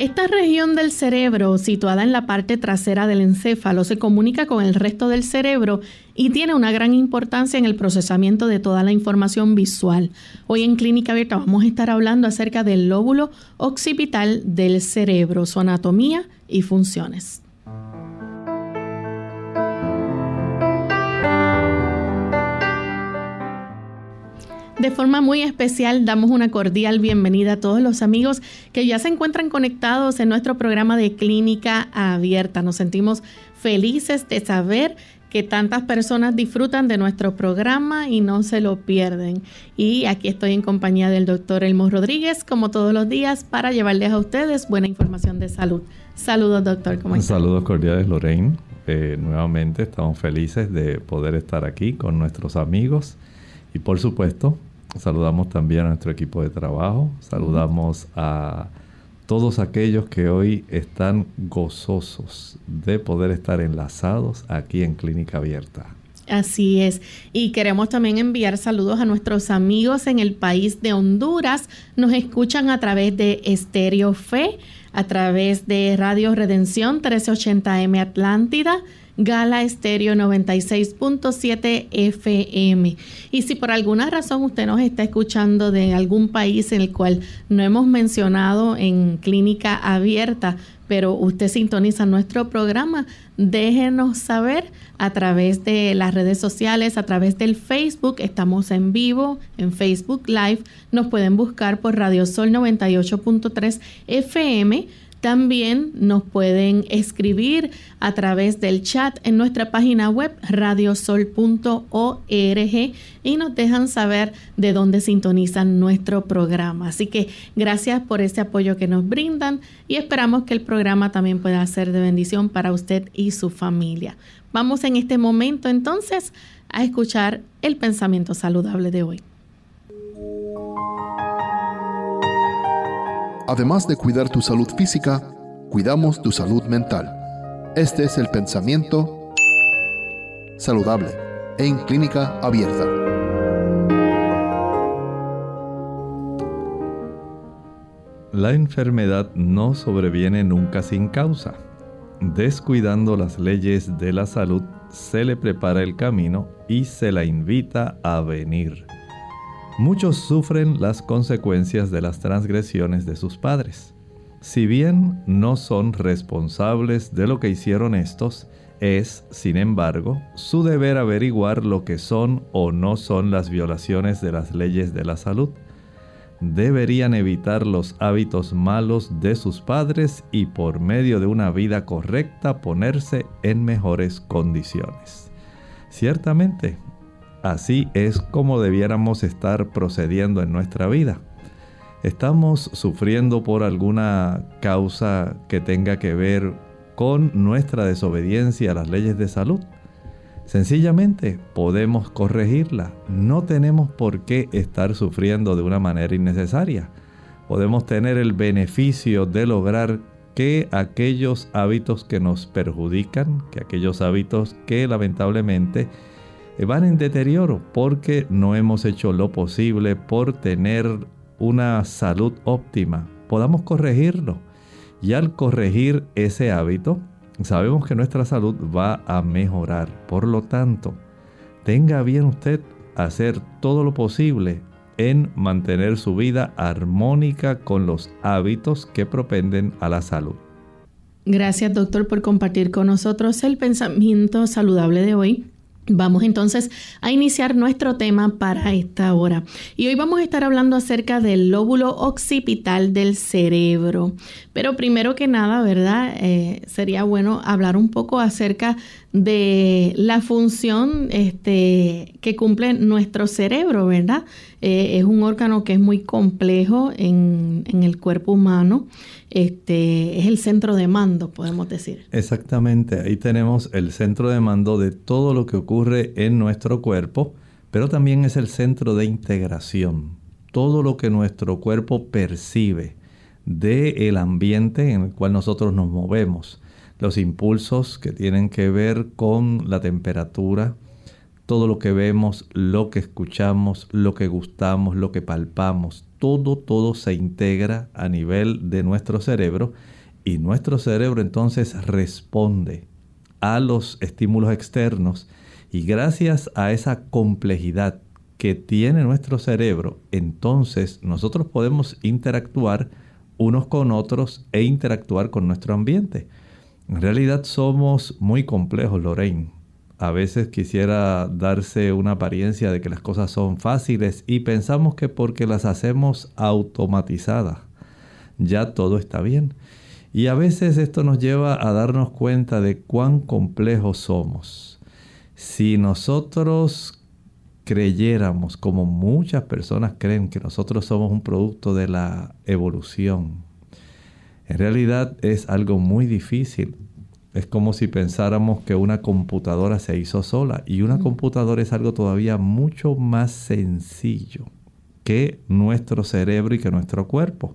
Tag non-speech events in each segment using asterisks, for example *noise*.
Esta región del cerebro, situada en la parte trasera del encéfalo, se comunica con el resto del cerebro y tiene una gran importancia en el procesamiento de toda la información visual. Hoy en Clínica Abierta vamos a estar hablando acerca del lóbulo occipital del cerebro, su anatomía y funciones. De forma muy especial damos una cordial bienvenida a todos los amigos que ya se encuentran conectados en nuestro programa de clínica abierta. Nos sentimos felices de saber que tantas personas disfrutan de nuestro programa y no se lo pierden. Y aquí estoy en compañía del doctor Elmo Rodríguez, como todos los días, para llevarles a ustedes buena información de salud. Saludos, doctor. ¿Cómo está? Saludos cordiales, Lorraine. Eh, nuevamente estamos felices de poder estar aquí con nuestros amigos y por supuesto Saludamos también a nuestro equipo de trabajo. Saludamos a todos aquellos que hoy están gozosos de poder estar enlazados aquí en Clínica Abierta. Así es. Y queremos también enviar saludos a nuestros amigos en el país de Honduras. Nos escuchan a través de Estéreo Fe, a través de Radio Redención 1380M Atlántida Gala Estéreo 96.7 FM. Y si por alguna razón usted nos está escuchando de algún país en el cual no hemos mencionado en clínica abierta, pero usted sintoniza nuestro programa, déjenos saber a través de las redes sociales, a través del Facebook. Estamos en vivo en Facebook Live. Nos pueden buscar por Radio Sol 98.3 FM también nos pueden escribir a través del chat en nuestra página web radiosol.org y nos dejan saber de dónde sintonizan nuestro programa. Así que gracias por ese apoyo que nos brindan y esperamos que el programa también pueda ser de bendición para usted y su familia. Vamos en este momento entonces a escuchar el pensamiento saludable de hoy. Además de cuidar tu salud física, cuidamos tu salud mental. Este es el pensamiento saludable en clínica abierta. La enfermedad no sobreviene nunca sin causa. Descuidando las leyes de la salud, se le prepara el camino y se la invita a venir. Muchos sufren las consecuencias de las transgresiones de sus padres. Si bien no son responsables de lo que hicieron estos, es, sin embargo, su deber averiguar lo que son o no son las violaciones de las leyes de la salud. Deberían evitar los hábitos malos de sus padres y por medio de una vida correcta ponerse en mejores condiciones. Ciertamente, Así es como debiéramos estar procediendo en nuestra vida. ¿Estamos sufriendo por alguna causa que tenga que ver con nuestra desobediencia a las leyes de salud? Sencillamente podemos corregirla. No tenemos por qué estar sufriendo de una manera innecesaria. Podemos tener el beneficio de lograr que aquellos hábitos que nos perjudican, que aquellos hábitos que lamentablemente van en deterioro porque no hemos hecho lo posible por tener una salud óptima. Podamos corregirlo. Y al corregir ese hábito, sabemos que nuestra salud va a mejorar. Por lo tanto, tenga bien usted hacer todo lo posible en mantener su vida armónica con los hábitos que propenden a la salud. Gracias doctor por compartir con nosotros el pensamiento saludable de hoy. Vamos entonces a iniciar nuestro tema para esta hora. Y hoy vamos a estar hablando acerca del lóbulo occipital del cerebro. Pero primero que nada, ¿verdad? Eh, sería bueno hablar un poco acerca de la función este, que cumple nuestro cerebro, ¿verdad? Eh, es un órgano que es muy complejo en, en, el cuerpo humano. Este, es el centro de mando, podemos decir. Exactamente, ahí tenemos el centro de mando de todo lo que ocurre en nuestro cuerpo, pero también es el centro de integración. Todo lo que nuestro cuerpo percibe del ambiente en el cual nosotros nos movemos los impulsos que tienen que ver con la temperatura, todo lo que vemos, lo que escuchamos, lo que gustamos, lo que palpamos, todo, todo se integra a nivel de nuestro cerebro y nuestro cerebro entonces responde a los estímulos externos y gracias a esa complejidad que tiene nuestro cerebro, entonces nosotros podemos interactuar unos con otros e interactuar con nuestro ambiente. En realidad somos muy complejos, Lorraine. A veces quisiera darse una apariencia de que las cosas son fáciles y pensamos que porque las hacemos automatizadas, ya todo está bien. Y a veces esto nos lleva a darnos cuenta de cuán complejos somos. Si nosotros creyéramos, como muchas personas creen, que nosotros somos un producto de la evolución, en realidad es algo muy difícil. Es como si pensáramos que una computadora se hizo sola y una computadora es algo todavía mucho más sencillo que nuestro cerebro y que nuestro cuerpo.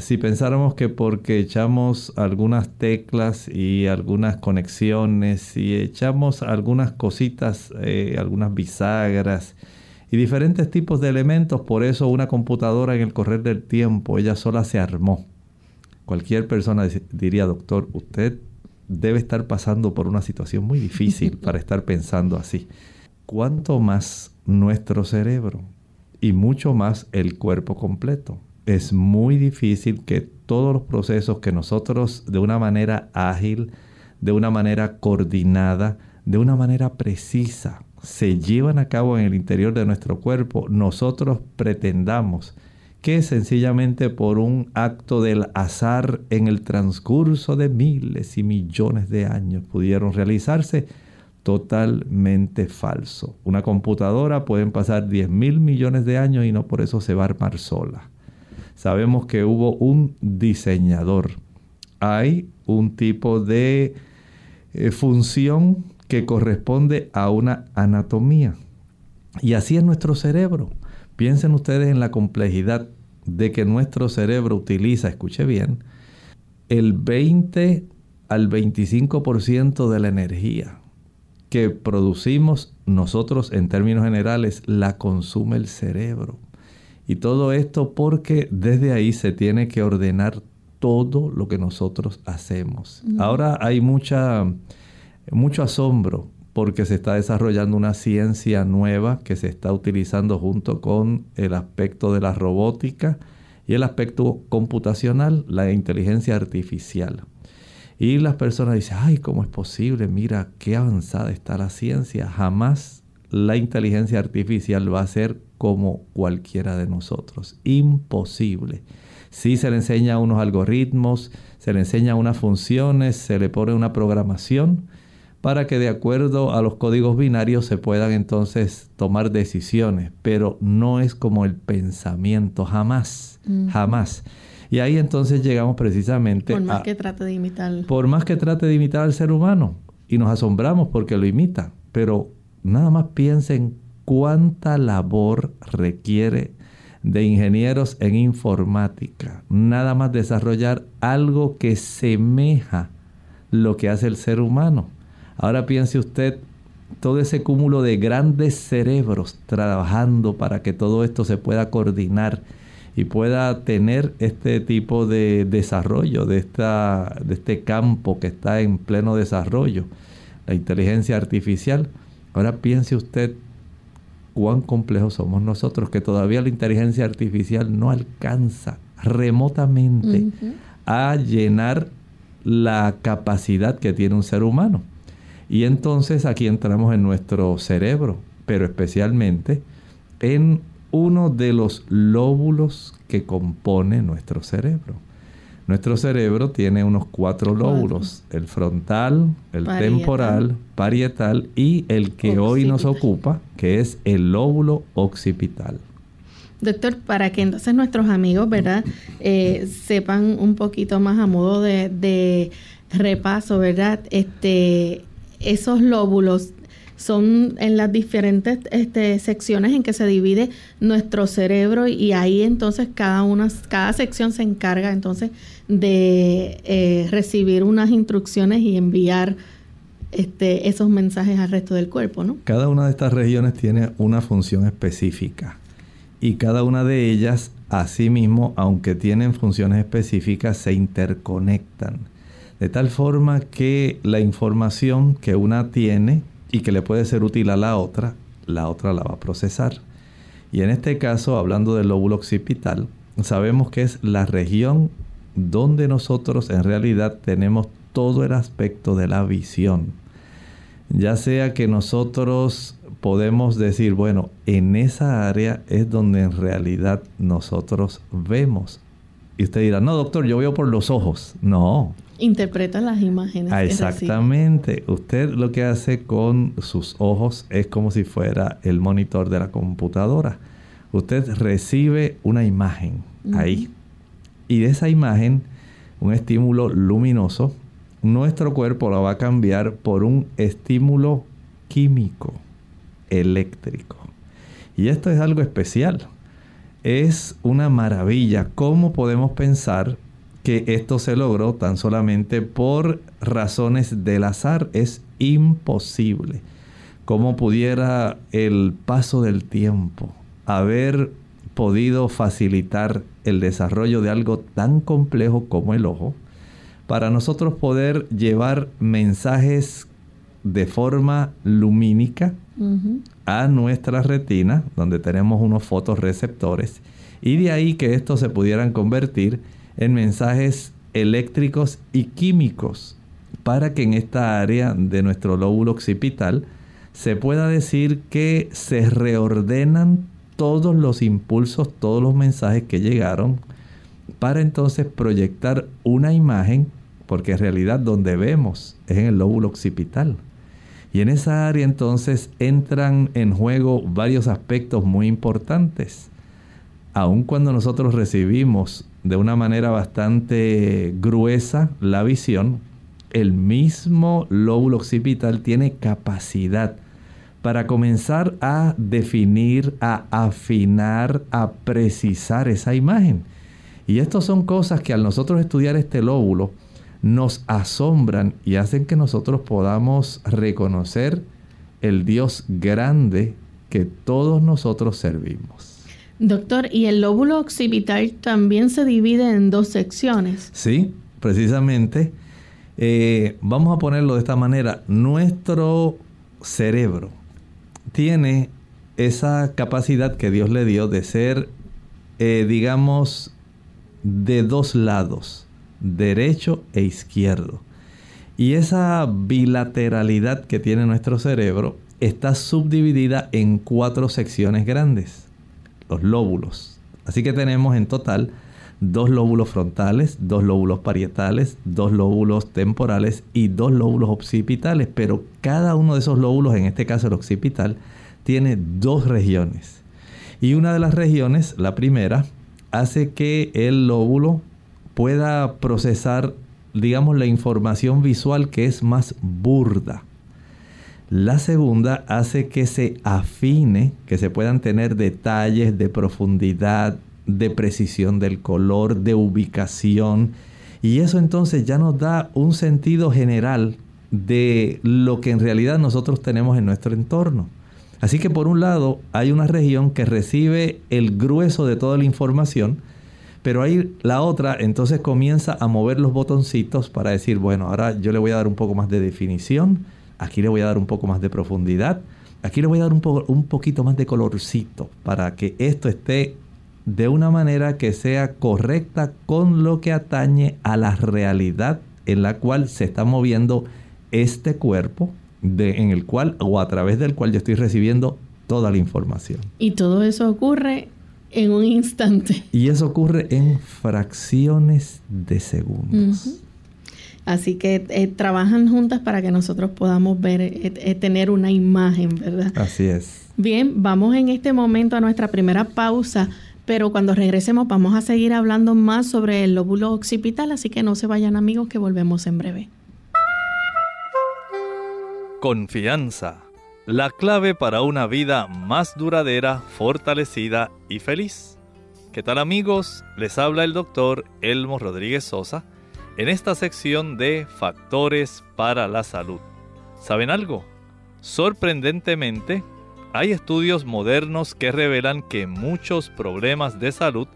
Si pensáramos que porque echamos algunas teclas y algunas conexiones y echamos algunas cositas, eh, algunas bisagras y diferentes tipos de elementos, por eso una computadora en el correr del tiempo, ella sola se armó Cualquier persona diría, doctor, usted debe estar pasando por una situación muy difícil para *laughs* estar pensando así. ¿Cuánto más nuestro cerebro y mucho más el cuerpo completo? Es muy difícil que todos los procesos que nosotros de una manera ágil, de una manera coordinada, de una manera precisa, se llevan a cabo en el interior de nuestro cuerpo, nosotros pretendamos que sencillamente por un acto del azar en el transcurso de miles y millones de años pudieron realizarse, totalmente falso. Una computadora pueden pasar 10 mil millones de años y no por eso se va a armar sola. Sabemos que hubo un diseñador. Hay un tipo de eh, función que corresponde a una anatomía. Y así es nuestro cerebro. Piensen ustedes en la complejidad de que nuestro cerebro utiliza, escuche bien, el 20 al 25% de la energía que producimos nosotros en términos generales la consume el cerebro. Y todo esto porque desde ahí se tiene que ordenar todo lo que nosotros hacemos. Ahora hay mucha, mucho asombro porque se está desarrollando una ciencia nueva que se está utilizando junto con el aspecto de la robótica y el aspecto computacional, la inteligencia artificial. Y las personas dicen, ay, ¿cómo es posible? Mira, qué avanzada está la ciencia. Jamás la inteligencia artificial va a ser como cualquiera de nosotros. Imposible. Si se le enseña unos algoritmos, se le enseña unas funciones, se le pone una programación, para que de acuerdo a los códigos binarios se puedan entonces tomar decisiones, pero no es como el pensamiento, jamás, jamás. Y ahí entonces llegamos precisamente Por más que trate de imitar. Por más que trate de imitar al ser humano. Y nos asombramos porque lo imita. Pero nada más piensen cuánta labor requiere de ingenieros en informática. Nada más desarrollar algo que semeja lo que hace el ser humano. Ahora piense usted todo ese cúmulo de grandes cerebros trabajando para que todo esto se pueda coordinar y pueda tener este tipo de desarrollo de, esta, de este campo que está en pleno desarrollo, la inteligencia artificial. Ahora piense usted cuán complejos somos nosotros, que todavía la inteligencia artificial no alcanza remotamente a llenar la capacidad que tiene un ser humano. Y entonces aquí entramos en nuestro cerebro, pero especialmente en uno de los lóbulos que compone nuestro cerebro. Nuestro cerebro tiene unos cuatro lóbulos, el frontal, el temporal, parietal y el que hoy nos ocupa, que es el lóbulo occipital. Doctor, para que entonces nuestros amigos, ¿verdad?, eh, sepan un poquito más a modo de, de repaso, ¿verdad? Este, esos lóbulos son en las diferentes este, secciones en que se divide nuestro cerebro y ahí entonces cada una, cada sección se encarga entonces de eh, recibir unas instrucciones y enviar este, esos mensajes al resto del cuerpo, ¿no? Cada una de estas regiones tiene una función específica y cada una de ellas, asimismo, aunque tienen funciones específicas, se interconectan. De tal forma que la información que una tiene y que le puede ser útil a la otra, la otra la va a procesar. Y en este caso, hablando del lóbulo occipital, sabemos que es la región donde nosotros en realidad tenemos todo el aspecto de la visión. Ya sea que nosotros podemos decir, bueno, en esa área es donde en realidad nosotros vemos. Y usted dirá, no, doctor, yo veo por los ojos. No, interpreta las imágenes. Ah, exactamente. Usted lo que hace con sus ojos es como si fuera el monitor de la computadora. Usted recibe una imagen ahí. Y de esa imagen, un estímulo luminoso, nuestro cuerpo la va a cambiar por un estímulo químico, eléctrico. Y esto es algo especial. Es una maravilla cómo podemos pensar que esto se logró tan solamente por razones del azar. Es imposible. ¿Cómo pudiera el paso del tiempo haber podido facilitar el desarrollo de algo tan complejo como el ojo para nosotros poder llevar mensajes de forma lumínica a nuestra retina, donde tenemos unos fotorreceptores, y de ahí que estos se pudieran convertir en mensajes eléctricos y químicos para que en esta área de nuestro lóbulo occipital se pueda decir que se reordenan todos los impulsos, todos los mensajes que llegaron para entonces proyectar una imagen, porque en realidad donde vemos es en el lóbulo occipital. Y en esa área entonces entran en juego varios aspectos muy importantes. Aun cuando nosotros recibimos de una manera bastante gruesa la visión, el mismo lóbulo occipital tiene capacidad para comenzar a definir, a afinar, a precisar esa imagen. Y estas son cosas que al nosotros estudiar este lóbulo nos asombran y hacen que nosotros podamos reconocer el Dios grande que todos nosotros servimos. Doctor, ¿y el lóbulo occipital también se divide en dos secciones? Sí, precisamente. Eh, vamos a ponerlo de esta manera. Nuestro cerebro tiene esa capacidad que Dios le dio de ser, eh, digamos, de dos lados, derecho e izquierdo. Y esa bilateralidad que tiene nuestro cerebro está subdividida en cuatro secciones grandes los lóbulos. Así que tenemos en total dos lóbulos frontales, dos lóbulos parietales, dos lóbulos temporales y dos lóbulos occipitales. Pero cada uno de esos lóbulos, en este caso el occipital, tiene dos regiones. Y una de las regiones, la primera, hace que el lóbulo pueda procesar, digamos, la información visual que es más burda. La segunda hace que se afine, que se puedan tener detalles de profundidad, de precisión del color, de ubicación. Y eso entonces ya nos da un sentido general de lo que en realidad nosotros tenemos en nuestro entorno. Así que por un lado hay una región que recibe el grueso de toda la información, pero ahí la otra entonces comienza a mover los botoncitos para decir, bueno, ahora yo le voy a dar un poco más de definición, Aquí le voy a dar un poco más de profundidad. Aquí le voy a dar un, un poquito más de colorcito para que esto esté de una manera que sea correcta con lo que atañe a la realidad en la cual se está moviendo este cuerpo, de, en el cual o a través del cual yo estoy recibiendo toda la información. Y todo eso ocurre En un instante. Y eso ocurre en fracciones de segundos. Así que eh, trabajan juntas para que nosotros podamos ver, eh, eh, tener una imagen, ¿verdad? Así es. Bien, vamos en este momento a nuestra primera pausa, pero cuando regresemos vamos a seguir hablando más sobre el lóbulo occipital, así que no se vayan amigos que volvemos en breve. Confianza, la clave para una vida más duradera, fortalecida y feliz. ¿Qué tal amigos? Les habla el doctor Elmo Rodríguez Sosa en esta sección de Factores para la Salud. ¿Saben algo? Sorprendentemente, hay estudios modernos que revelan que muchos problemas de salud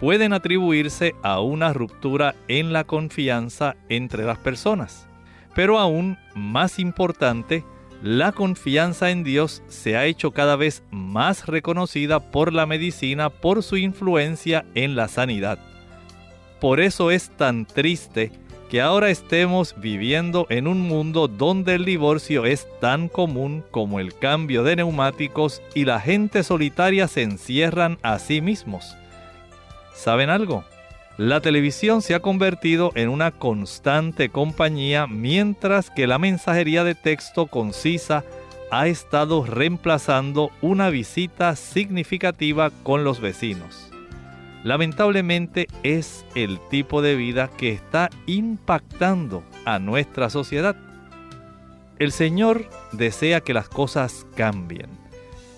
pueden atribuirse a una ruptura en la confianza entre las personas. Pero aún más importante, la confianza en Dios se ha hecho cada vez más reconocida por la medicina por su influencia en la sanidad. Por eso es tan triste que ahora estemos viviendo en un mundo donde el divorcio es tan común como el cambio de neumáticos y la gente solitaria se encierran a sí mismos. ¿Saben algo? La televisión se ha convertido en una constante compañía mientras que la mensajería de texto concisa ha estado reemplazando una visita significativa con los vecinos lamentablemente es el tipo de vida que está impactando a nuestra sociedad. El Señor desea que las cosas cambien.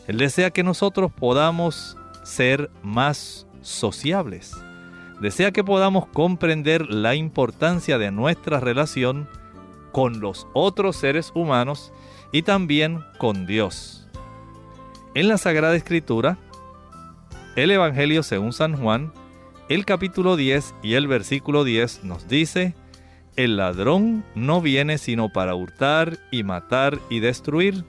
Él desea que nosotros podamos ser más sociables. Desea que podamos comprender la importancia de nuestra relación con los otros seres humanos y también con Dios. En la Sagrada Escritura, el Evangelio según San Juan, el capítulo 10 y el versículo 10 nos dice, el ladrón no viene sino para hurtar y matar y destruir.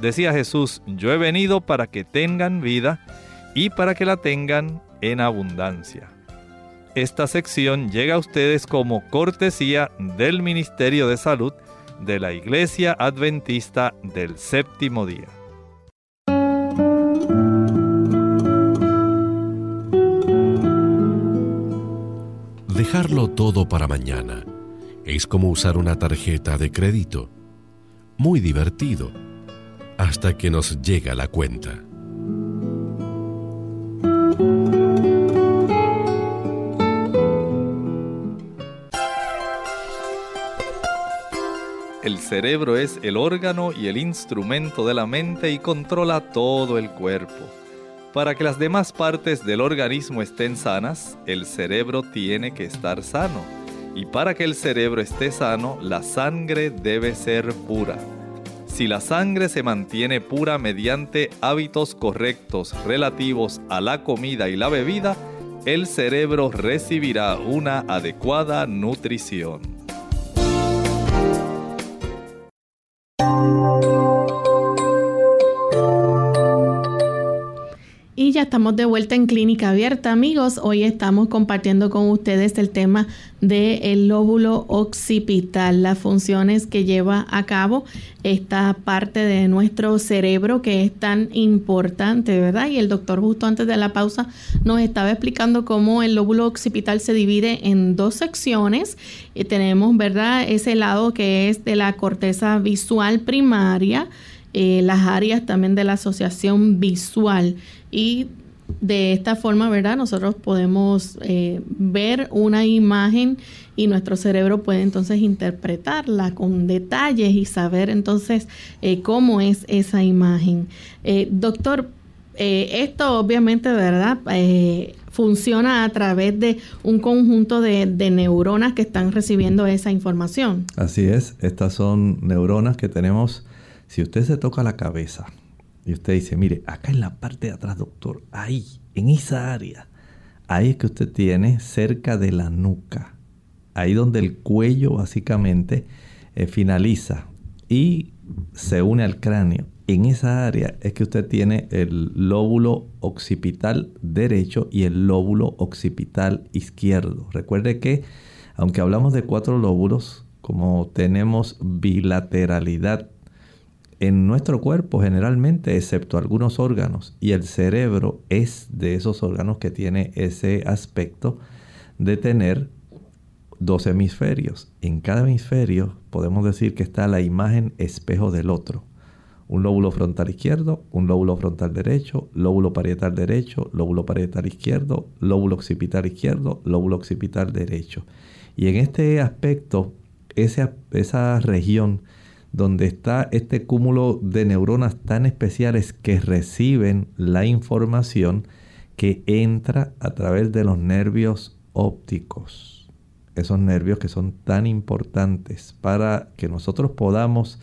Decía Jesús, yo he venido para que tengan vida y para que la tengan en abundancia. Esta sección llega a ustedes como cortesía del Ministerio de Salud de la Iglesia Adventista del Séptimo Día. Dejarlo todo para mañana es como usar una tarjeta de crédito. Muy divertido, hasta que nos llega la cuenta. El cerebro es el órgano y el instrumento de la mente y controla todo el cuerpo. Para que las demás partes del organismo estén sanas, el cerebro tiene que estar sano. Y para que el cerebro esté sano, la sangre debe ser pura. Si la sangre se mantiene pura mediante hábitos correctos relativos a la comida y la bebida, el cerebro recibirá una adecuada nutrición. Ya estamos de vuelta en Clínica Abierta, amigos. Hoy estamos compartiendo con ustedes el tema del lóbulo occipital, las funciones que lleva a cabo esta parte de nuestro cerebro que es tan importante, ¿verdad? Y el doctor justo antes de la pausa nos estaba explicando cómo el lóbulo occipital se divide en dos secciones. Y tenemos, ¿verdad? Ese lado que es de la corteza visual primaria eh, las áreas también de la asociación visual y de esta forma, ¿verdad? Nosotros podemos eh, ver una imagen y nuestro cerebro puede entonces interpretarla con detalles y saber entonces eh, cómo es esa imagen. doctor, esto obviamente, ¿verdad? funciona a través de un conjunto de, neuronas que están recibiendo esa información. Así es, estas son neuronas que tenemos si usted se toca la cabeza y usted dice, mire, acá en la parte de atrás, doctor, ahí, en esa área, ahí es que usted tiene cerca de la nuca, ahí donde el cuello básicamente eh, finaliza y se une al cráneo. En esa área es que usted tiene el lóbulo occipital derecho y el lóbulo occipital izquierdo. Recuerde que, aunque hablamos de cuatro lóbulos, como tenemos bilateralidad en nuestro cuerpo generalmente, excepto algunos órganos, y el cerebro es de esos órganos que tiene ese aspecto de tener dos hemisferios. En cada hemisferio podemos decir que está la imagen espejo del otro. Un lóbulo frontal izquierdo, un lóbulo frontal derecho, lóbulo parietal derecho, lóbulo parietal izquierdo, lóbulo occipital izquierdo, lóbulo occipital derecho. Y en este aspecto, esa, esa región donde está este cúmulo de neuronas tan especiales que reciben la información que entra a través de los nervios ópticos. Esos nervios que son tan importantes para que nosotros podamos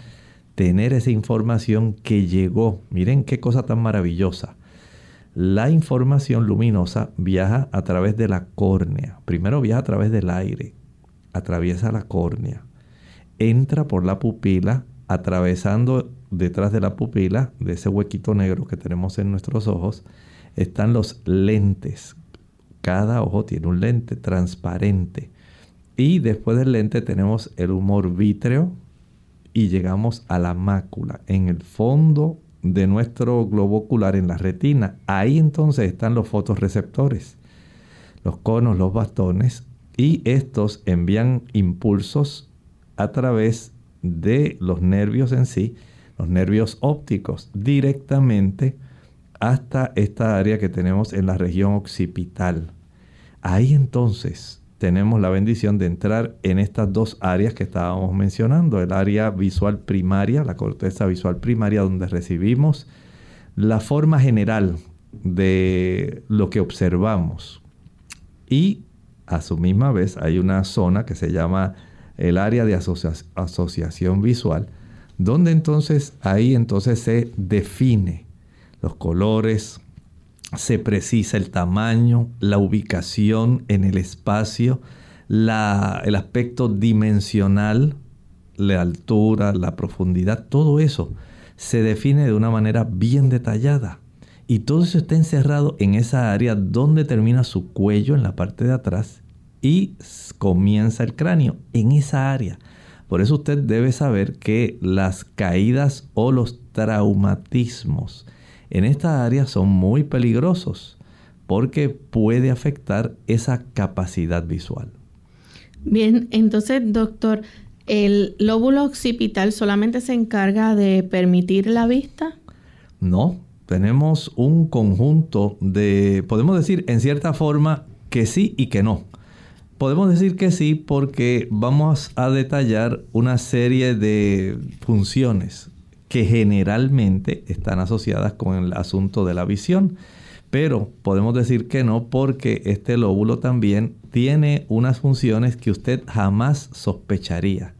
tener esa información que llegó. Miren qué cosa tan maravillosa. La información luminosa viaja a través de la córnea. Primero viaja a través del aire, atraviesa la córnea, entra por la pupila, atravesando detrás de la pupila, de ese huequito negro que tenemos en nuestros ojos, están los lentes. Cada ojo tiene un lente transparente. Y después del lente tenemos el humor vítreo y llegamos a la mácula, en el fondo de nuestro globo ocular, en la retina. Ahí entonces están los fotorreceptores, los conos, los bastones, y estos envían impulsos a través de los nervios en sí, los nervios ópticos, directamente hasta esta área que tenemos en la región occipital. Ahí entonces tenemos la bendición de entrar en estas dos áreas que estábamos mencionando, el área visual primaria, la corteza visual primaria, donde recibimos la forma general de lo que observamos. Y a su misma vez hay una zona que se llama el área de asociación visual, donde entonces ahí entonces se define los colores, se precisa el tamaño, la ubicación en el espacio, el aspecto dimensional, la altura, la profundidad, todo eso se define de una manera bien detallada. Y todo eso está encerrado en esa área donde termina su cuello en la parte de atrás y comienza el cráneo en esa área. Por eso usted debe saber que las caídas o los traumatismos en esta área son muy peligrosos porque puede afectar esa capacidad visual. Bien, entonces, doctor, ¿el lóbulo occipital solamente se encarga de permitir la vista? No, tenemos un conjunto de, podemos decir en cierta forma que sí y que no. Podemos decir que sí porque vamos a detallar una serie de funciones que generalmente están asociadas con el asunto de la visión. Pero podemos decir que no porque este lóbulo también tiene unas funciones que usted jamás sospecharía.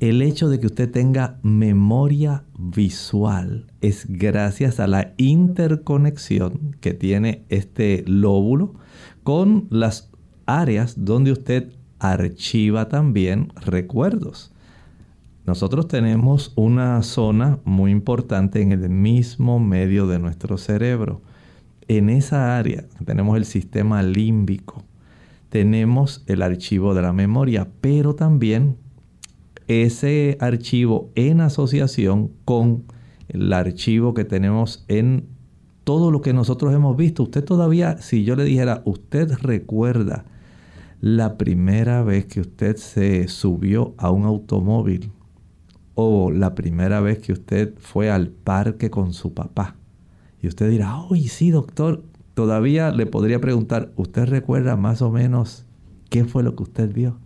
El hecho de que usted tenga memoria visual es gracias a la interconexión que tiene este lóbulo con las áreas donde usted archiva también recuerdos. Nosotros tenemos una zona muy importante en el mismo medio de nuestro cerebro. En esa área tenemos el sistema límbico, tenemos el archivo de la memoria, pero también ese archivo en asociación con el archivo que tenemos en todo lo que nosotros hemos visto. Usted todavía, si yo le dijera, usted recuerda la primera vez que usted se subió a un automóvil o la primera vez que usted fue al parque con su papá. Y usted dirá, uy, sí, doctor, todavía le podría preguntar, ¿usted recuerda más o menos qué fue lo que usted vio?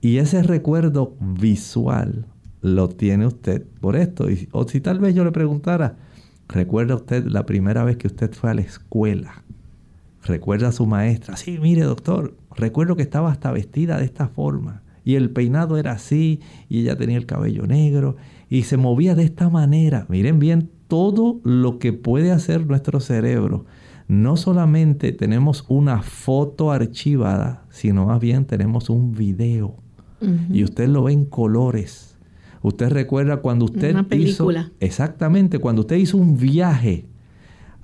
Y ese recuerdo visual lo tiene usted por esto. o si tal vez yo le preguntara, ¿recuerda usted la primera vez que usted fue a la escuela? ¿Recuerda a su maestra? Sí, mire doctor, Recuerdo que estaba hasta vestida de esta forma y el peinado era así y ella tenía el cabello negro y se movía de esta manera. Miren bien todo lo que puede hacer nuestro cerebro. No solamente tenemos una foto archivada, sino más bien tenemos un video. Y usted lo ve en colores. Usted recuerda cuando usted Una película. hizo exactamente cuando usted hizo un viaje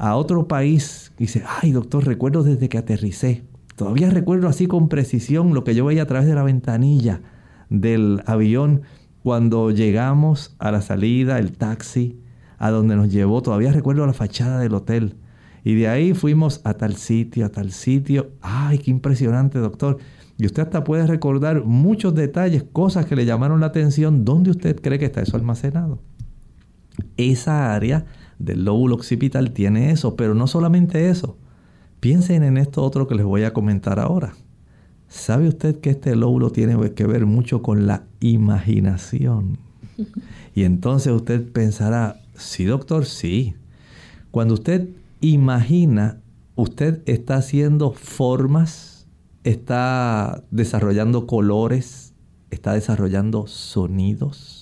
a otro país dice, "Ay, doctor, recuerdo desde que aterricé Todavía recuerdo así con precisión lo que yo veía a través de la ventanilla del avión cuando llegamos a la salida, el taxi, a donde nos llevó, todavía recuerdo la fachada del hotel. Y de ahí fuimos a tal sitio, a tal sitio. ¡Ay, qué impresionante, doctor! Y usted hasta puede recordar muchos detalles, cosas que le llamaron la atención. ¿Dónde usted cree que está eso almacenado? Esa área del lóbulo occipital tiene eso, pero no solamente eso. Piensen en esto otro que les voy a comentar ahora. ¿Sabe usted que este lóbulo tiene que ver mucho con la imaginación? *laughs* Y entonces usted pensará, sí doctor, sí. Cuando usted imagina, usted está haciendo formas, está desarrollando colores, está desarrollando sonidos.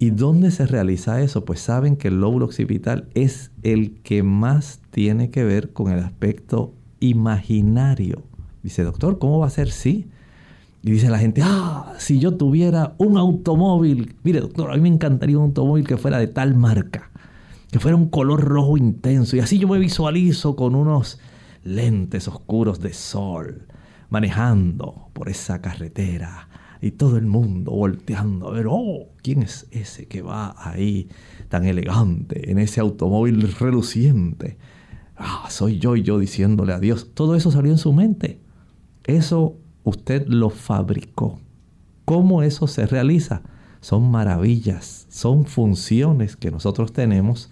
¿Y dónde se realiza eso? Pues saben que el lóbulo occipital es el que más tiene que ver con el aspecto imaginario. Dice, doctor, ¿cómo va a ser sí? Y dice la gente, ah, si yo tuviera un automóvil, mire doctor, a mí me encantaría un automóvil que fuera de tal marca, que fuera un color rojo intenso, y así yo me visualizo con unos lentes oscuros de sol, manejando por esa carretera, y todo el mundo volteando a ver, oh, ¿quién es ese que va ahí tan elegante en ese automóvil reluciente? Ah, soy yo y yo diciéndole a Dios. Todo eso salió en su mente. Eso usted lo fabricó. ¿Cómo eso se realiza? Son maravillas, son funciones que nosotros tenemos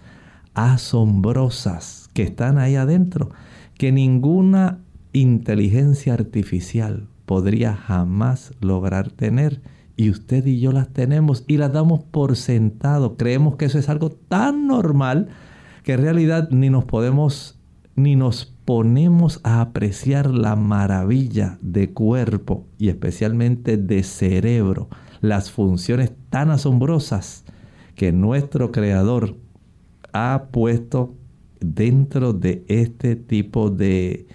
asombrosas que están ahí adentro, que ninguna inteligencia artificial podría jamás lograr tener. Y usted y yo las tenemos y las damos por sentado. Creemos que eso es algo tan normal que en realidad ni nos podemos ni nos ponemos a apreciar la maravilla de cuerpo y especialmente de cerebro, las funciones tan asombrosas que nuestro creador ha puesto dentro de este tipo de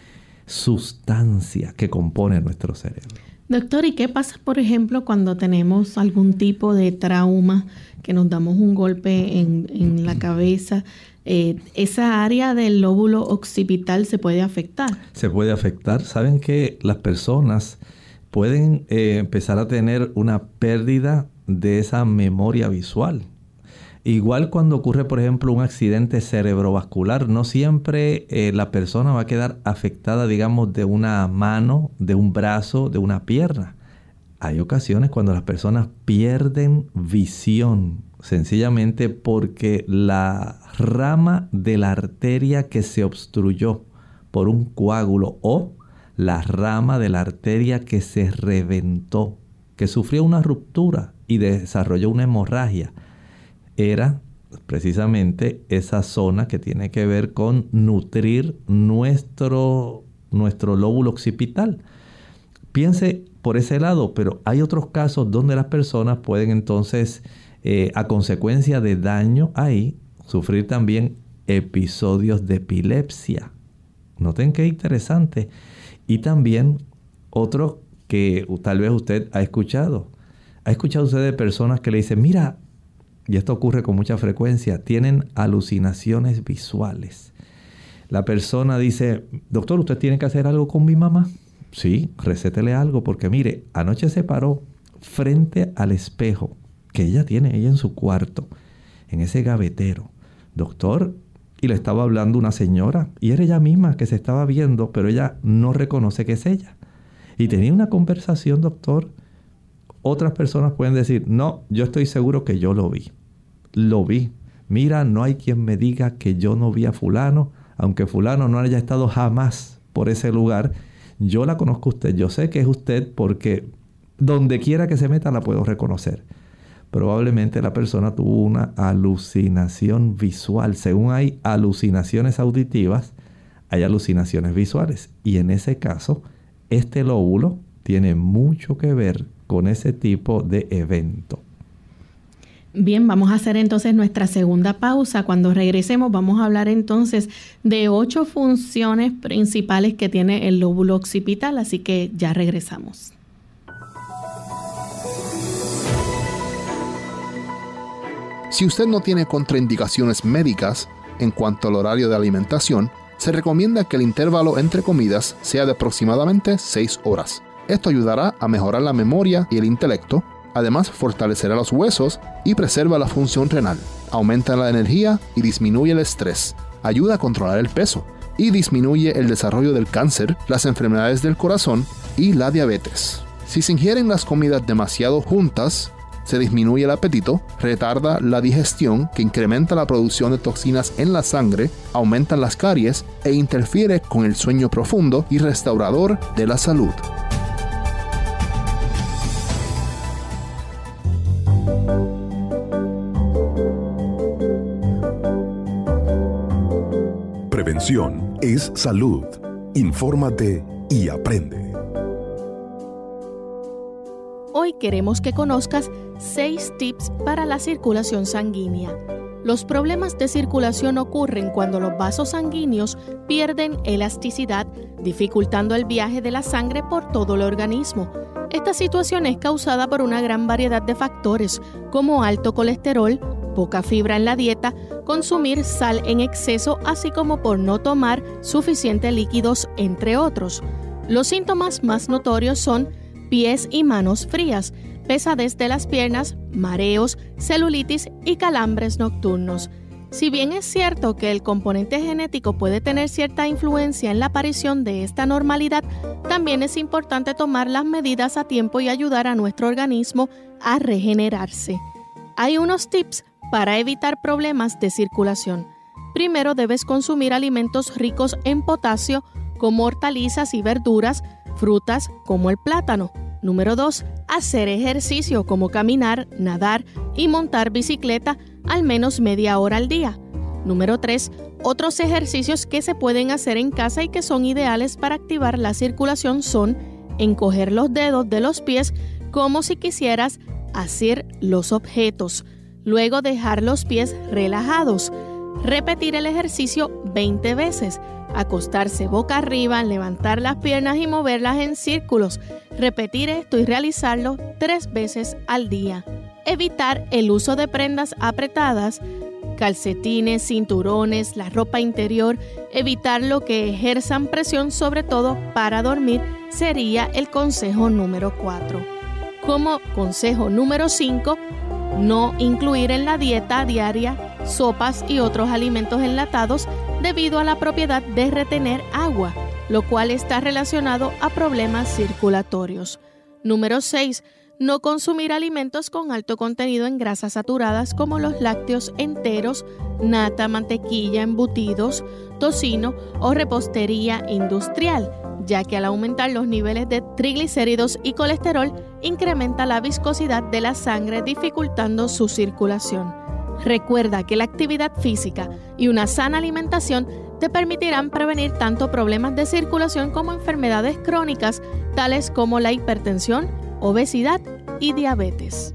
sustancia que compone nuestro cerebro. Doctor, ¿y qué pasa, por ejemplo, cuando tenemos algún tipo de trauma, que nos damos un golpe en, en la cabeza? Eh, esa área del lóbulo occipital se puede afectar. Se puede afectar. Saben que las personas pueden eh, empezar a tener una pérdida de esa memoria visual. Igual cuando ocurre, por ejemplo, un accidente cerebrovascular, no siempre eh, la persona va a quedar afectada, digamos, de una mano, de un brazo, de una pierna. Hay ocasiones cuando las personas pierden visión, sencillamente porque la rama de la arteria que se obstruyó por un coágulo o la rama de la arteria que se reventó, que sufrió una ruptura y desarrolló una hemorragia, era precisamente esa zona que tiene que ver con nutrir nuestro, nuestro lóbulo occipital. Piense por ese lado, pero hay otros casos donde las personas pueden entonces, eh, a consecuencia de daño ahí, sufrir también episodios de epilepsia. Noten qué interesante. Y también otro que tal vez usted ha escuchado. ¿Ha escuchado usted de personas que le dicen, mira, y esto ocurre con mucha frecuencia, tienen alucinaciones visuales? La persona dice, doctor, usted tiene que hacer algo con mi mamá. Sí, recétele algo, porque mire, anoche se paró frente al espejo que ella tiene ella en su cuarto, en ese gavetero doctor, y le estaba hablando una señora, y era ella misma que se estaba viendo, pero ella no reconoce que es ella. Y tenía una conversación, doctor. Otras personas pueden decir, no, yo estoy seguro que yo lo vi. Lo vi. Mira, no hay quien me diga que yo no vi a fulano, aunque fulano no haya estado jamás por ese lugar. Yo la conozco usted, yo sé que es usted porque donde quiera que se meta la puedo reconocer probablemente la persona tuvo una alucinación visual. Según hay alucinaciones auditivas, hay alucinaciones visuales. Y en ese caso, este lóbulo tiene mucho que ver con ese tipo de evento. Bien, vamos a hacer entonces nuestra segunda pausa. Cuando regresemos vamos a hablar entonces de ocho funciones principales que tiene el lóbulo occipital, así que ya regresamos. Si usted no tiene contraindicaciones médicas en cuanto al horario de alimentación, se recomienda que el intervalo entre comidas sea de aproximadamente 6 horas. Esto ayudará a mejorar la memoria y el intelecto Además, fortalecerá los huesos y preserva la función renal. Aumenta la energía y disminuye el estrés. Ayuda a controlar el peso y disminuye el desarrollo del cáncer, las enfermedades del corazón y la diabetes. Si se ingieren las comidas demasiado juntas, se disminuye el apetito, retarda la digestión que incrementa la producción de toxinas en la sangre, aumenta las caries e interfiere con el sueño profundo y restaurador de la salud. Es salud. Infórmate y aprende. Hoy queremos que conozcas 6 tips para la circulación sanguínea. Los problemas de circulación ocurren cuando los vasos sanguíneos pierden elasticidad, dificultando el viaje de la sangre por todo el organismo. Esta situación es causada por una gran variedad de factores, como alto colesterol, poca fibra en la dieta, consumir sal en exceso, así como por no tomar suficientes líquidos, entre otros. Los síntomas más notorios son pies y manos frías, pesadez de las piernas, mareos, celulitis y calambres nocturnos. Si bien es cierto que el componente genético puede tener cierta influencia en la aparición de esta normalidad, también es importante tomar las medidas a tiempo y ayudar a nuestro organismo a regenerarse. Hay unos tips para evitar problemas de circulación. Primero debes consumir alimentos ricos en potasio como hortalizas y verduras, frutas como el plátano. Número 2. Hacer ejercicio como caminar, nadar y montar bicicleta al menos media hora al día. Número 3. Otros ejercicios que se pueden hacer en casa y que son ideales para activar la circulación son encoger los dedos de los pies como si quisieras hacer los objetos. Luego dejar los pies relajados. Repetir el ejercicio 20 veces acostarse boca arriba, levantar las piernas y moverlas en círculos. Repetir esto y realizarlo tres veces al día. Evitar el uso de prendas apretadas, calcetines, cinturones, la ropa interior, evitar lo que ejerzan presión sobre todo para dormir sería el consejo número 4. Como consejo número 5, no incluir en la dieta diaria sopas y otros alimentos enlatados debido a la propiedad de retener agua, lo cual está relacionado a problemas circulatorios. Número 6. No consumir alimentos con alto contenido en grasas saturadas como los lácteos enteros, nata, mantequilla, embutidos, tocino o repostería industrial, ya que al aumentar los niveles de triglicéridos y colesterol incrementa la viscosidad de la sangre dificultando su circulación. Recuerda que la actividad física y una sana alimentación te permitirán prevenir tanto problemas de circulación como enfermedades crónicas tales como la hipertensión, obesidad y diabetes.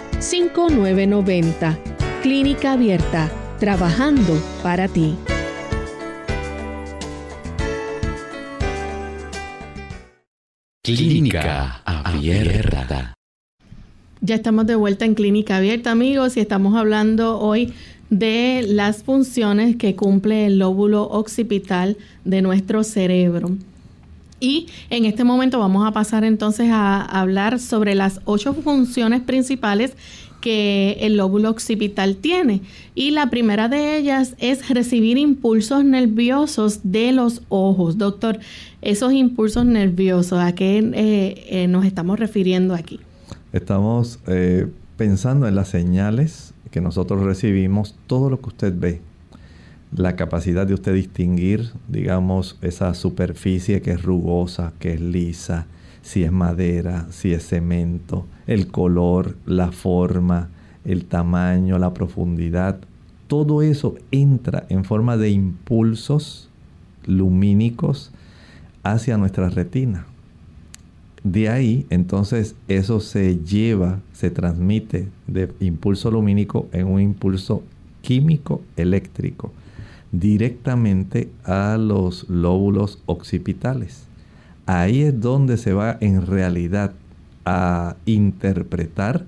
787-282-5990. Clínica Abierta trabajando para ti. Clínica Abierta. Ya estamos de vuelta en Clínica Abierta, amigos, y estamos hablando hoy de las funciones que cumple el lóbulo occipital de nuestro cerebro. Y en este momento vamos a pasar entonces a hablar sobre las ocho funciones principales que el lóbulo occipital tiene. Y la primera de ellas es recibir impulsos nerviosos de los ojos. Doctor, esos impulsos nerviosos, ¿a qué eh, eh, nos estamos refiriendo aquí? Estamos eh, pensando en las señales que nosotros recibimos, todo lo que usted ve, la capacidad de usted distinguir, digamos, esa superficie que es rugosa, que es lisa, si es madera, si es cemento, el color, la forma, el tamaño, la profundidad, todo eso entra en forma de impulsos lumínicos hacia nuestra retina. De ahí, entonces, eso se lleva, se transmite de impulso lumínico en un impulso químico eléctrico directamente a los lóbulos occipitales. Ahí es donde se va en realidad a interpretar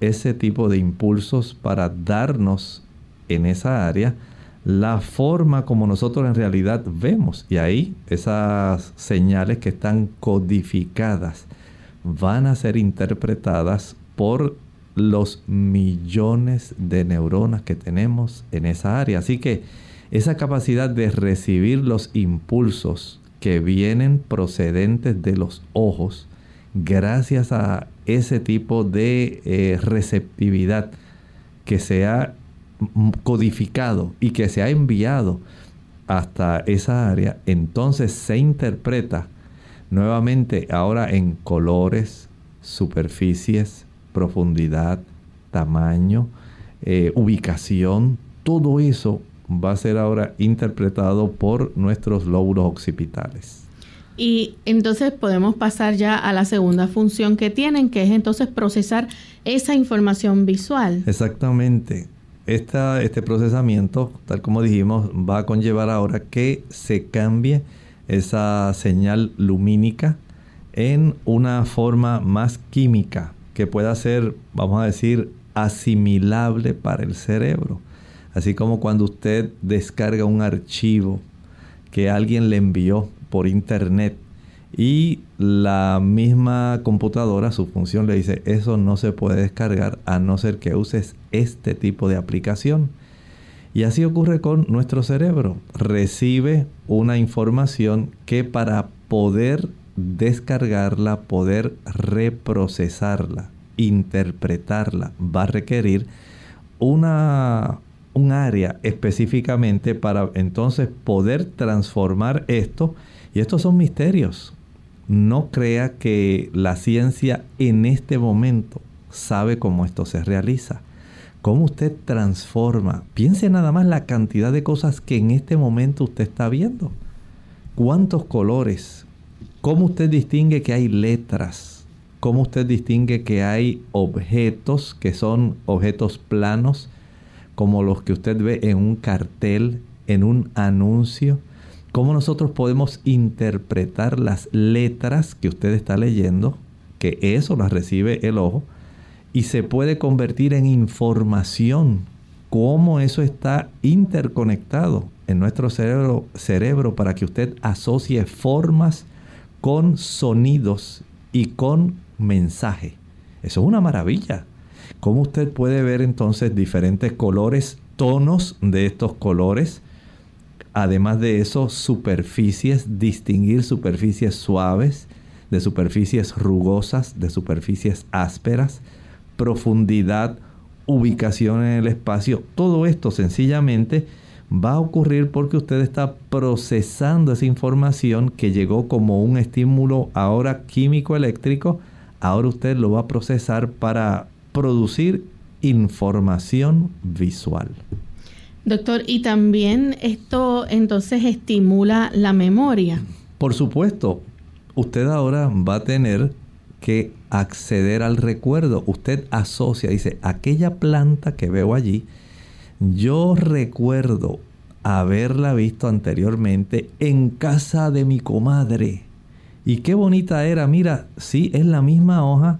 ese tipo de impulsos para darnos en esa área la forma como nosotros en realidad vemos. Y ahí esas señales que están codificadas van a ser interpretadas por los millones de neuronas que tenemos en esa área. Así que esa capacidad de recibir los impulsos que vienen procedentes de los ojos, gracias a ese tipo de eh, receptividad que se ha codificado y que se ha enviado hasta esa área, entonces se interpreta nuevamente ahora en colores, superficies, profundidad, tamaño, eh, ubicación, todo eso va a ser ahora interpretado por nuestros lóbulos occipitales. Y entonces podemos pasar ya a la segunda función que tienen, que es entonces procesar esa información visual. Exactamente. este procesamiento, tal como dijimos, va a conllevar ahora que se cambie esa señal lumínica en una forma más química que pueda ser, vamos a decir, asimilable para el cerebro. Así como cuando usted descarga un archivo que alguien le envió por internet y la misma computadora, su función le dice, eso no se puede descargar a no ser que uses este tipo de aplicación. Y así ocurre con nuestro cerebro. Recibe una información que para poder descargarla, poder reprocesarla, interpretarla, va a requerir una un área específicamente para entonces poder transformar esto. Y estos son misterios. No crea que la ciencia en este momento sabe cómo esto se realiza. Cómo usted transforma. Piense nada más la cantidad de cosas que en este momento usted está viendo. ¿Cuántos colores? ¿Cómo usted distingue que hay letras? ¿Cómo usted distingue que hay objetos que son objetos planos? Como los que usted ve en un cartel, en un anuncio, cómo nosotros podemos interpretar las letras que usted está leyendo, que eso las recibe el ojo, y se puede convertir en información, cómo eso está interconectado en nuestro cerebro, cerebro para que usted asocie formas con sonidos y con mensaje. Eso es una maravilla. ¿Cómo usted puede ver entonces diferentes colores, tonos de estos colores? Además de eso, superficies, distinguir superficies suaves de superficies rugosas, de superficies ásperas, profundidad, ubicación en el espacio. Todo esto sencillamente va a ocurrir porque usted está procesando esa información que llegó como un estímulo ahora químico eléctrico. Ahora usted lo va a procesar para producir información visual. Doctor, ¿y también esto entonces estimula la memoria? Por supuesto, usted ahora va a tener que acceder al recuerdo. Usted asocia, dice, aquella planta que veo allí, yo recuerdo haberla visto anteriormente en casa de mi comadre. Y qué bonita era, mira, sí, es la misma hoja,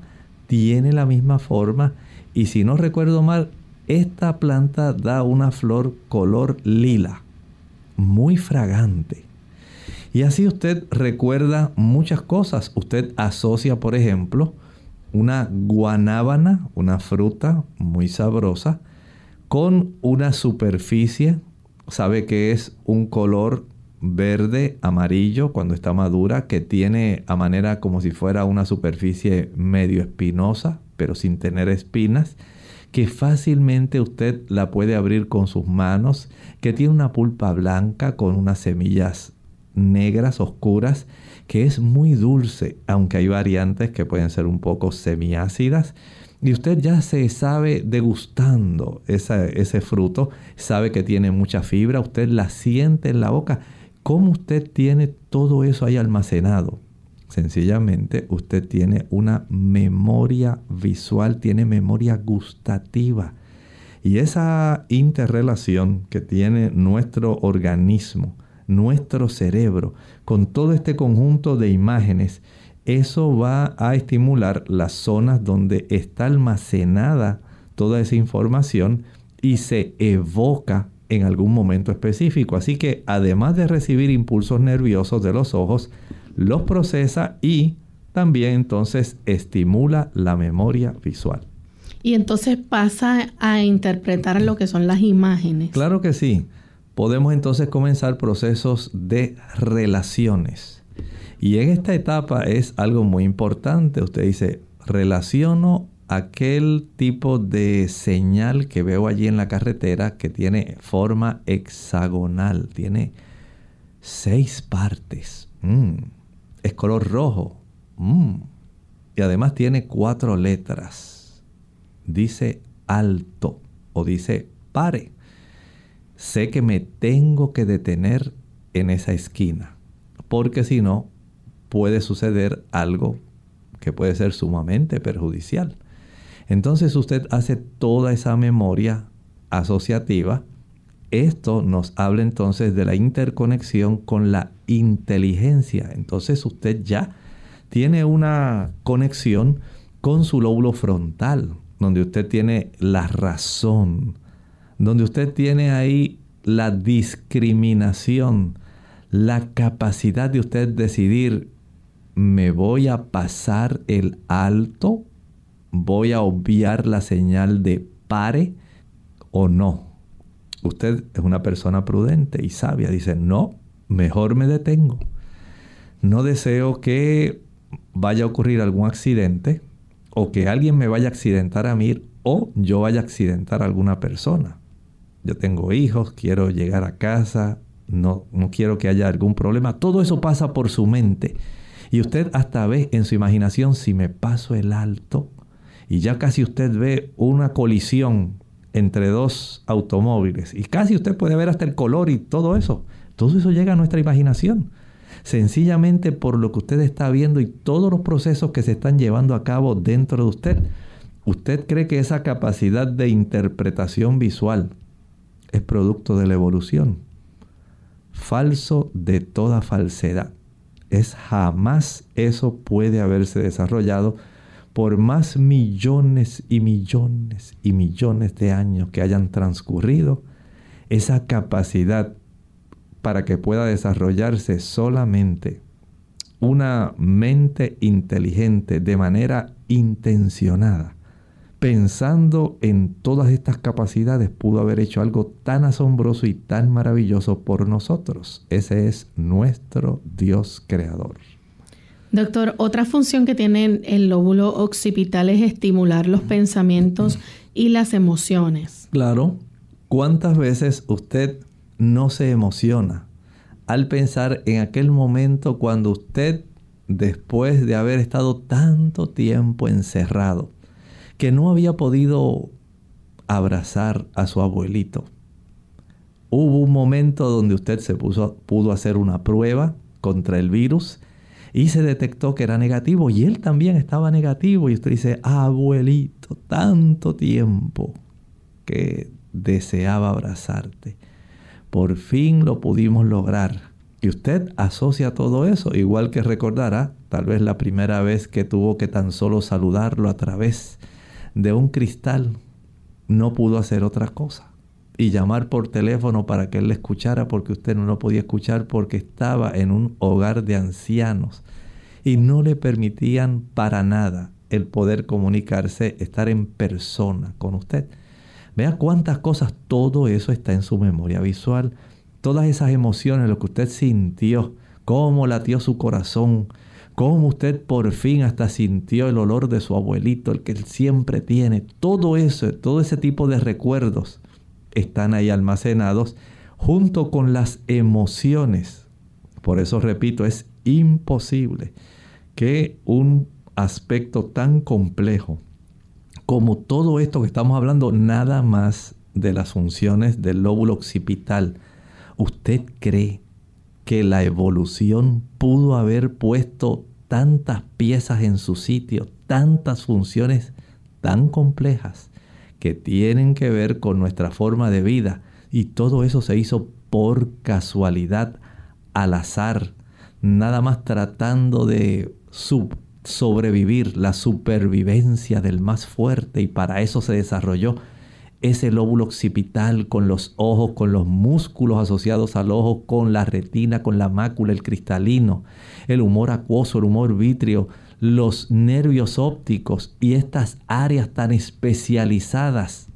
tiene la misma forma y si no recuerdo mal, esta planta da una flor color lila, muy fragante. Y así usted recuerda muchas cosas. Usted asocia, por ejemplo, una guanábana, una fruta muy sabrosa, con una superficie, sabe que es un color verde, amarillo cuando está madura, que tiene a manera como si fuera una superficie medio espinosa, pero sin tener espinas, que fácilmente usted la puede abrir con sus manos, que tiene una pulpa blanca con unas semillas negras, oscuras, que es muy dulce, aunque hay variantes que pueden ser un poco semiácidas. y usted ya se sabe degustando ese fruto, sabe que tiene mucha fibra, usted la siente en la boca. ¿Cómo usted tiene todo eso ahí almacenado? Sencillamente usted tiene una memoria visual, tiene memoria gustativa. Y esa interrelación que tiene nuestro organismo, nuestro cerebro, con todo este conjunto de imágenes, eso va a estimular las zonas donde está almacenada toda esa información y se evoca en algún momento específico. Así que además de recibir impulsos nerviosos de los ojos, los procesa y también entonces estimula la memoria visual. Y entonces pasa a interpretar lo que son las imágenes. Claro que sí. Podemos entonces comenzar procesos de relaciones y en esta etapa es algo muy importante. Usted dice, relaciono aquel tipo de señal que veo allí en la carretera que tiene forma hexagonal, tiene seis partes, mm. es color rojo mm. y además tiene cuatro letras. Dice alto o dice pare. Sé que me tengo que detener en esa esquina porque si no puede suceder algo que puede ser sumamente perjudicial. Entonces usted hace toda esa memoria asociativa. Esto nos habla entonces de la interconexión con la inteligencia. Entonces usted ya tiene una conexión con su lóbulo frontal, donde usted tiene la razón, donde usted tiene ahí la discriminación, la capacidad de usted decidir me voy a pasar el alto, voy a obviar la señal de pare o no. Usted es una persona prudente y sabia, dice, no, mejor me detengo. No deseo que vaya a ocurrir algún accidente o que alguien me vaya a accidentar a mí o yo vaya a accidentar a alguna persona. Yo tengo hijos, quiero llegar a casa, no, no quiero que haya algún problema. Todo eso pasa por su mente. Y usted hasta ve en su imaginación si me paso el alto y ya casi usted ve una colisión entre dos automóviles y casi usted puede ver hasta el color y todo eso. Todo eso llega a nuestra imaginación. Sencillamente por lo que usted está viendo y todos los procesos que se están llevando a cabo dentro de usted. ¿Usted cree que esa capacidad de interpretación visual es producto de la evolución? Falso de toda falsedad es jamás eso puede haberse desarrollado por más millones y millones y millones de años que hayan transcurrido, esa capacidad para que pueda desarrollarse solamente una mente inteligente de manera intencionada pensando en todas estas capacidades, pudo haber hecho algo tan asombroso y tan maravilloso por nosotros. Ese es nuestro Dios creador. Doctor, otra función que tiene el lóbulo occipital es estimular los pensamientos y las emociones. Claro. ¿Cuántas veces usted no se emociona al pensar en aquel momento cuando usted, después de haber estado tanto tiempo encerrado, que no había podido abrazar a su abuelito. Hubo un momento donde usted se puso, pudo hacer una prueba contra el virus y se detectó que era negativo y él también estaba negativo y usted dice, abuelito, tanto tiempo que deseaba abrazarte. Por fin lo pudimos lograr. Y usted asocia todo eso, igual que recordará, tal vez la primera vez que tuvo que tan solo saludarlo a través de un cristal, no pudo hacer otra cosa. Y llamar por teléfono para que él le escuchara porque usted no lo podía escuchar porque estaba en un hogar de ancianos y no le permitían para nada el poder comunicarse, estar en persona con usted. Vea cuántas cosas, todo eso está en su memoria visual. Todas esas emociones, lo que usted sintió, cómo latió su corazón, cómo usted por fin hasta sintió el olor de su abuelito, el que él siempre tiene. Todo eso, todo ese tipo de recuerdos están ahí almacenados junto con las emociones. Por eso repito, es imposible que un aspecto tan complejo como todo esto que estamos hablando, nada más de las funciones del lóbulo occipital, ¿usted cree que la evolución pudo haber puesto tantas piezas en su sitio, tantas funciones tan complejas que tienen que ver con nuestra forma de vida. Y todo eso se hizo por casualidad, al azar, nada más tratando de sobrevivir la supervivencia del más fuerte y para eso se desarrolló ese lóbulo occipital con los ojos, con los músculos asociados al ojo, con la retina, con la mácula, el cristalino, el humor acuoso, el humor vítreo, los nervios ópticos y estas áreas tan especializadas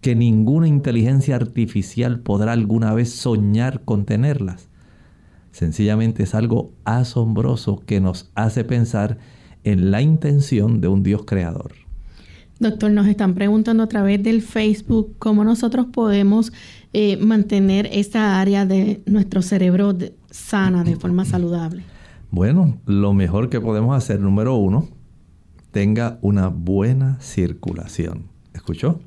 que ninguna inteligencia artificial podrá alguna vez soñar con tenerlas. Sencillamente es algo asombroso que nos hace pensar en la intención de un Dios creador. Doctor, nos están preguntando a través del Facebook cómo nosotros podemos eh, mantener esta área de nuestro cerebro sana, de forma saludable. Bueno, lo mejor que podemos hacer, número uno, tenga una buena circulación. ¿Escuchó?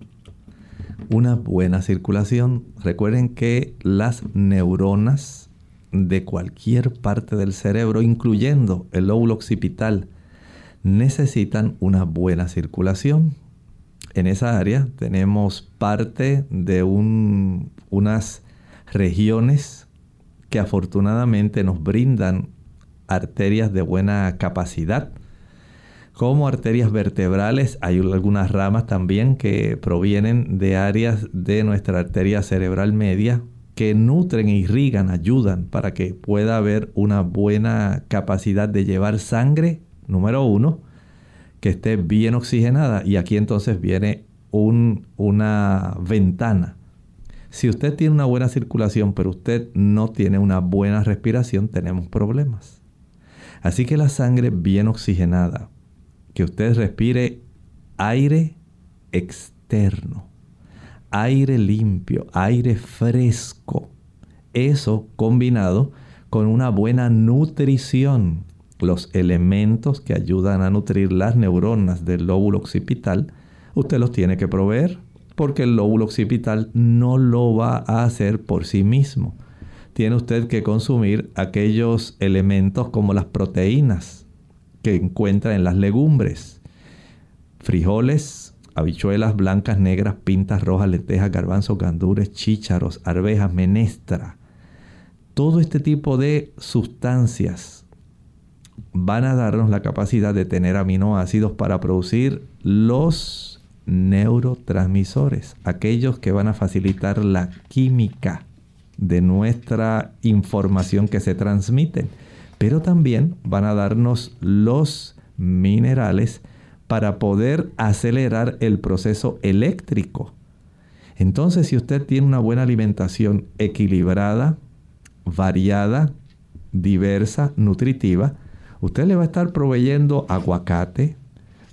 Una buena circulación. Recuerden que las neuronas de cualquier parte del cerebro, incluyendo el lóbulo occipital, necesitan una buena circulación. En esa área tenemos parte de unas regiones que afortunadamente nos brindan arterias de buena capacidad. Como arterias vertebrales, hay algunas ramas también que provienen de áreas de nuestra arteria cerebral media que nutren, irrigan, ayudan para que pueda haber una buena capacidad de llevar sangre número uno, que esté bien oxigenada. Y aquí entonces viene una ventana. Si usted tiene una buena circulación, pero usted no tiene una buena respiración, tenemos problemas. Así que la sangre bien oxigenada, que usted respire aire externo, aire limpio, aire fresco. Eso combinado con una buena nutrición los elementos que ayudan a nutrir las neuronas del lóbulo occipital, usted los tiene que proveer porque el lóbulo occipital no lo va a hacer por sí mismo. Tiene usted que consumir aquellos elementos como las proteínas que encuentra en las legumbres, frijoles, habichuelas blancas, negras, pintas rojas, lentejas, garbanzos, gandures, chícharos, arvejas, menestra. Todo este tipo de sustancias van a darnos la capacidad de tener aminoácidos para producir los neurotransmisores, aquellos que van a facilitar la química de nuestra información que se transmite, pero también van a darnos los minerales para poder acelerar el proceso eléctrico. Entonces, si usted tiene una buena alimentación equilibrada, variada, diversa, nutritiva, usted le va a estar proveyendo aguacate,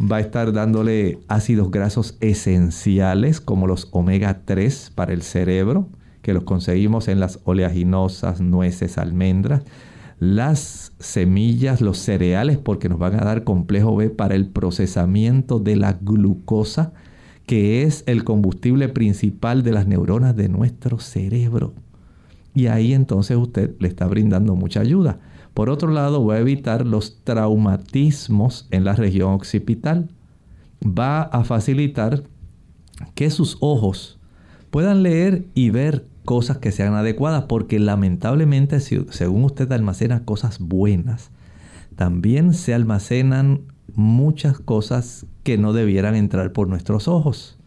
va a estar dándole ácidos grasos esenciales como los omega 3 para el cerebro, que los conseguimos en las oleaginosas, nueces, almendras, las semillas, los cereales, porque nos van a dar complejo B para el procesamiento de la glucosa, que es el combustible principal de las neuronas de nuestro cerebro. Y ahí entonces usted le está brindando mucha ayuda. Por otro lado, va a evitar los traumatismos en la región occipital. Va a facilitar que sus ojos puedan leer y ver cosas que sean adecuadas, porque lamentablemente, según usted almacena cosas buenas, también se almacenan muchas cosas que no debieran entrar por nuestros ojos,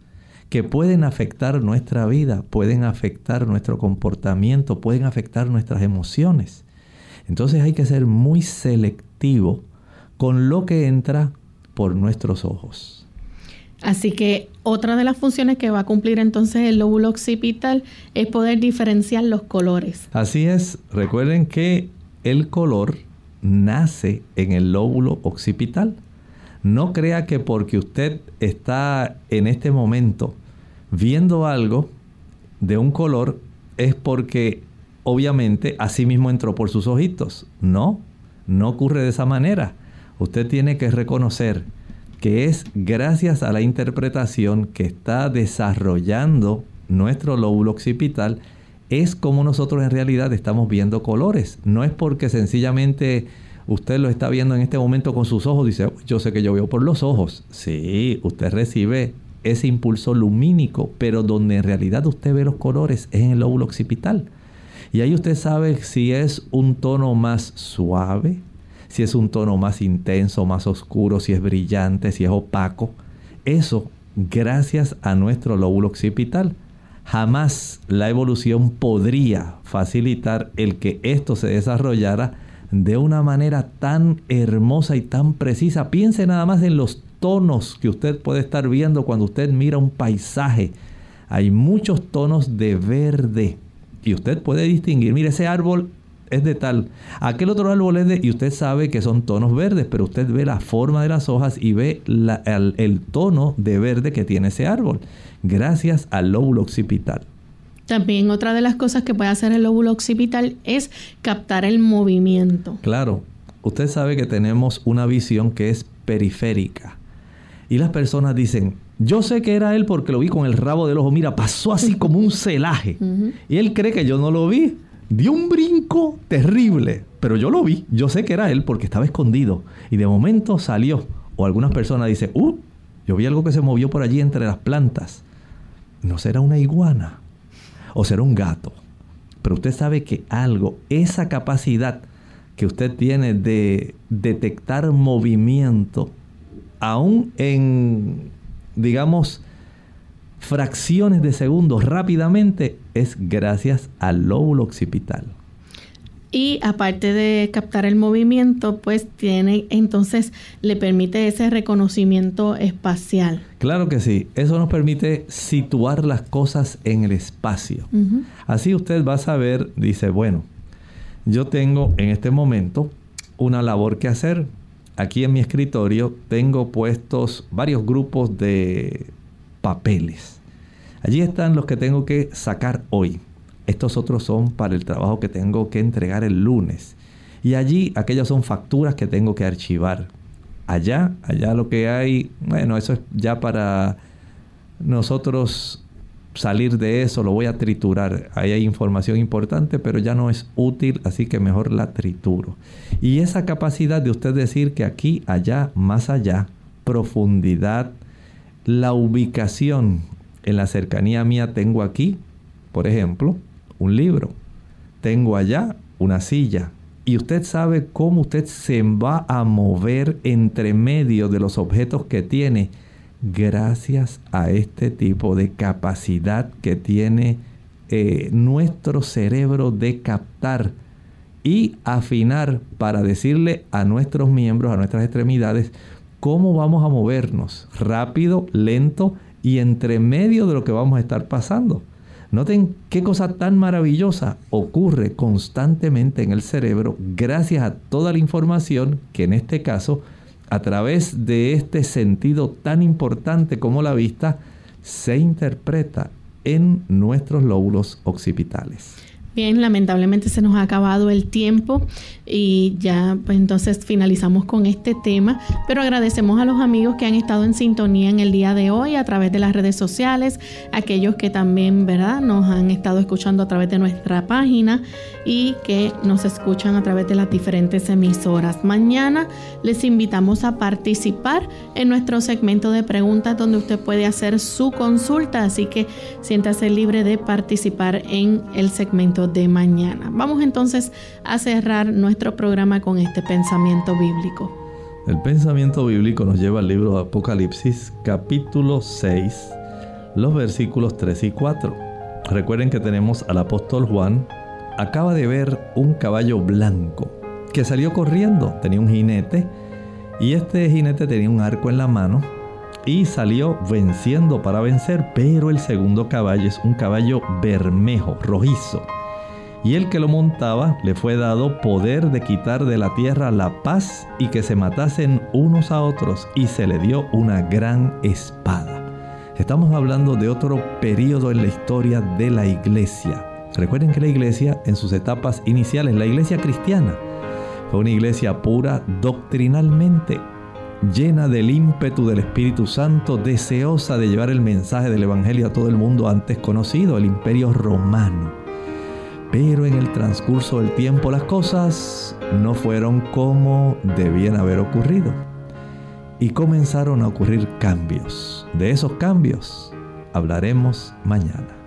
que pueden afectar nuestra vida, pueden afectar nuestro comportamiento, pueden afectar nuestras emociones. Entonces hay que ser muy selectivo con lo que entra por nuestros ojos. Así que otra de las funciones que va a cumplir entonces el lóbulo occipital es poder diferenciar los colores. Así es, recuerden que el color nace en el lóbulo occipital. No crea que porque usted está en este momento viendo algo de un color es porque obviamente así mismo entró por sus ojitos. No, no ocurre de esa manera. Usted tiene que reconocer que es gracias a la interpretación que está desarrollando nuestro lóbulo occipital, es como nosotros en realidad estamos viendo colores. No es porque sencillamente usted lo está viendo en este momento con sus ojos, dice, yo sé que yo veo por los ojos. Sí, usted recibe ese impulso lumínico, pero donde en realidad usted ve los colores es en el lóbulo occipital. Y ahí usted sabe si es un tono más suave, si es un tono más intenso, más oscuro, si es brillante, si es opaco. Eso gracias a nuestro lóbulo occipital. Jamás la evolución podría facilitar el que esto se desarrollara de una manera tan hermosa y tan precisa. Piense nada más en los tonos que usted puede estar viendo cuando usted mira un paisaje. Hay muchos tonos de verde y usted puede distinguir, mire, ese árbol es de tal, aquel otro árbol es de, y usted sabe que son tonos verdes, pero usted ve la forma de las hojas y ve el, el tono de verde que tiene ese árbol, gracias al lóbulo occipital. También otra de las cosas que puede hacer el lóbulo occipital es captar el movimiento. Claro, usted sabe que tenemos una visión que es periférica. Y las personas dicen, yo sé que era él porque lo vi con el rabo del ojo. Mira, pasó así como un celaje. Y él cree que yo no lo vi. Dio un brinco terrible. Pero yo lo vi. Yo sé que era él porque estaba escondido. Y de momento salió. O algunas personas dicen, uh, yo vi algo que se movió por allí entre las plantas. ¿No será una iguana? o será un gato. Pero usted sabe que algo, esa capacidad que usted tiene de detectar movimiento, aún en, digamos, fracciones de segundos rápidamente, es gracias al lóbulo occipital. Y aparte de captar el movimiento, pues tiene, entonces le permite ese reconocimiento espacial. Claro que sí, eso nos permite situar las cosas en el espacio. Así usted va a saber, dice, bueno, yo tengo en este momento una labor que hacer. Aquí en mi escritorio tengo puestos varios grupos de papeles. Allí están los que tengo que sacar hoy estos otros son para el trabajo que tengo que entregar el lunes. Y allí aquellas son facturas que tengo que archivar. Allá, allá lo que hay, bueno, eso es ya para nosotros salir de eso, lo voy a triturar. Ahí hay información importante, pero ya no es útil, así que mejor la trituro. Y esa capacidad de usted decir que aquí, allá, más allá, profundidad, la ubicación en la cercanía mía tengo aquí, por ejemplo, un libro. Tengo allá una silla. Y usted sabe cómo usted se va a mover entre medio de los objetos que tiene gracias a este tipo de capacidad que tiene eh, nuestro cerebro de captar y afinar para decirle a nuestros miembros, a nuestras extremidades, cómo vamos a movernos, rápido, lento y entre medio de lo que vamos a estar pasando. Noten qué cosa tan maravillosa ocurre constantemente en el cerebro gracias a toda la información que en este caso, a través de este sentido tan importante como la vista, se interpreta en nuestros lóbulos occipitales. Bien, lamentablemente se nos ha acabado el tiempo y ya pues entonces finalizamos con este tema, pero agradecemos a los amigos que han estado en sintonía en el día de hoy a través de las redes sociales, aquellos que también, ¿verdad?, nos han estado escuchando a través de nuestra página y que nos escuchan a través de las diferentes emisoras. Mañana les invitamos a participar en nuestro segmento de preguntas donde usted puede hacer su consulta, así que siéntase libre de participar en el segmento de mañana. Vamos entonces a cerrar nuestro programa con este pensamiento bíblico. El pensamiento bíblico nos lleva al libro de Apocalipsis capítulo 6, los versículos 3 y 4. Recuerden que tenemos al apóstol Juan, acaba de ver un caballo blanco que salió corriendo, tenía un jinete. Y este jinete tenía un arco en la mano y salió venciendo para vencer, pero el segundo caballo es un caballo bermejo, rojizo y el que lo montaba le fue dado poder de quitar de la tierra la paz y que se matasen unos a otros y se le dio una gran espada. Estamos hablando de otro periodo en la historia de la iglesia. Recuerden que la iglesia en sus etapas iniciales, la iglesia cristiana, fue una iglesia pura doctrinalmente. llena del ímpetu del Espíritu Santo, deseosa de llevar el mensaje del Evangelio a todo el mundo antes conocido, el imperio romano. Pero en el transcurso del tiempo las cosas no fueron como debían haber ocurrido. Y comenzaron a ocurrir cambios. De esos cambios hablaremos mañana.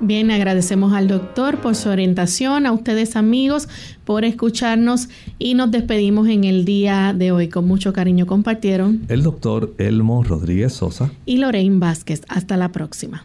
Bien, agradecemos al doctor por su orientación, a ustedes amigos por escucharnos y nos despedimos en el día de hoy. Con mucho cariño compartieron el doctor Elmo Rodríguez Sosa y Lorraine Vázquez. Hasta la próxima.